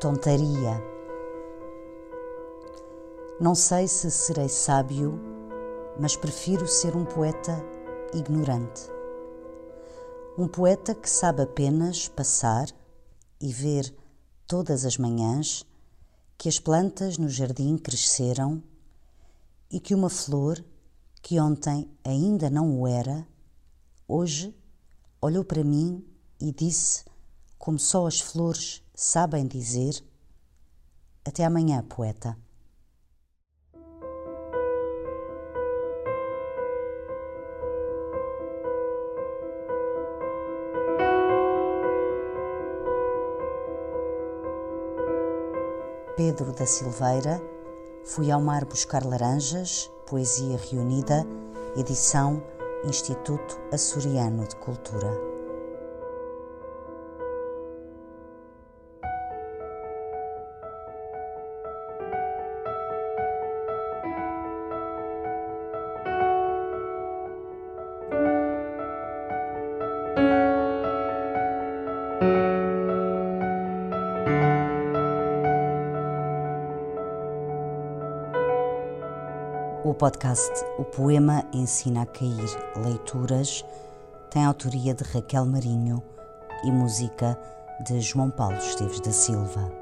Tontaria. Não sei se serei sábio, mas prefiro ser um poeta ignorante. Um poeta que sabe apenas passar e ver todas as manhãs que as plantas no jardim cresceram e que uma flor que ontem ainda não o era, hoje olhou para mim e disse, como só as flores sabem dizer: Até amanhã, poeta. Pedro da Silveira, Fui ao mar buscar laranjas, poesia reunida, edição Instituto Açoriano de Cultura. O podcast O Poema Ensina a Cair Leituras tem autoria de Raquel Marinho e música de João Paulo Esteves da Silva.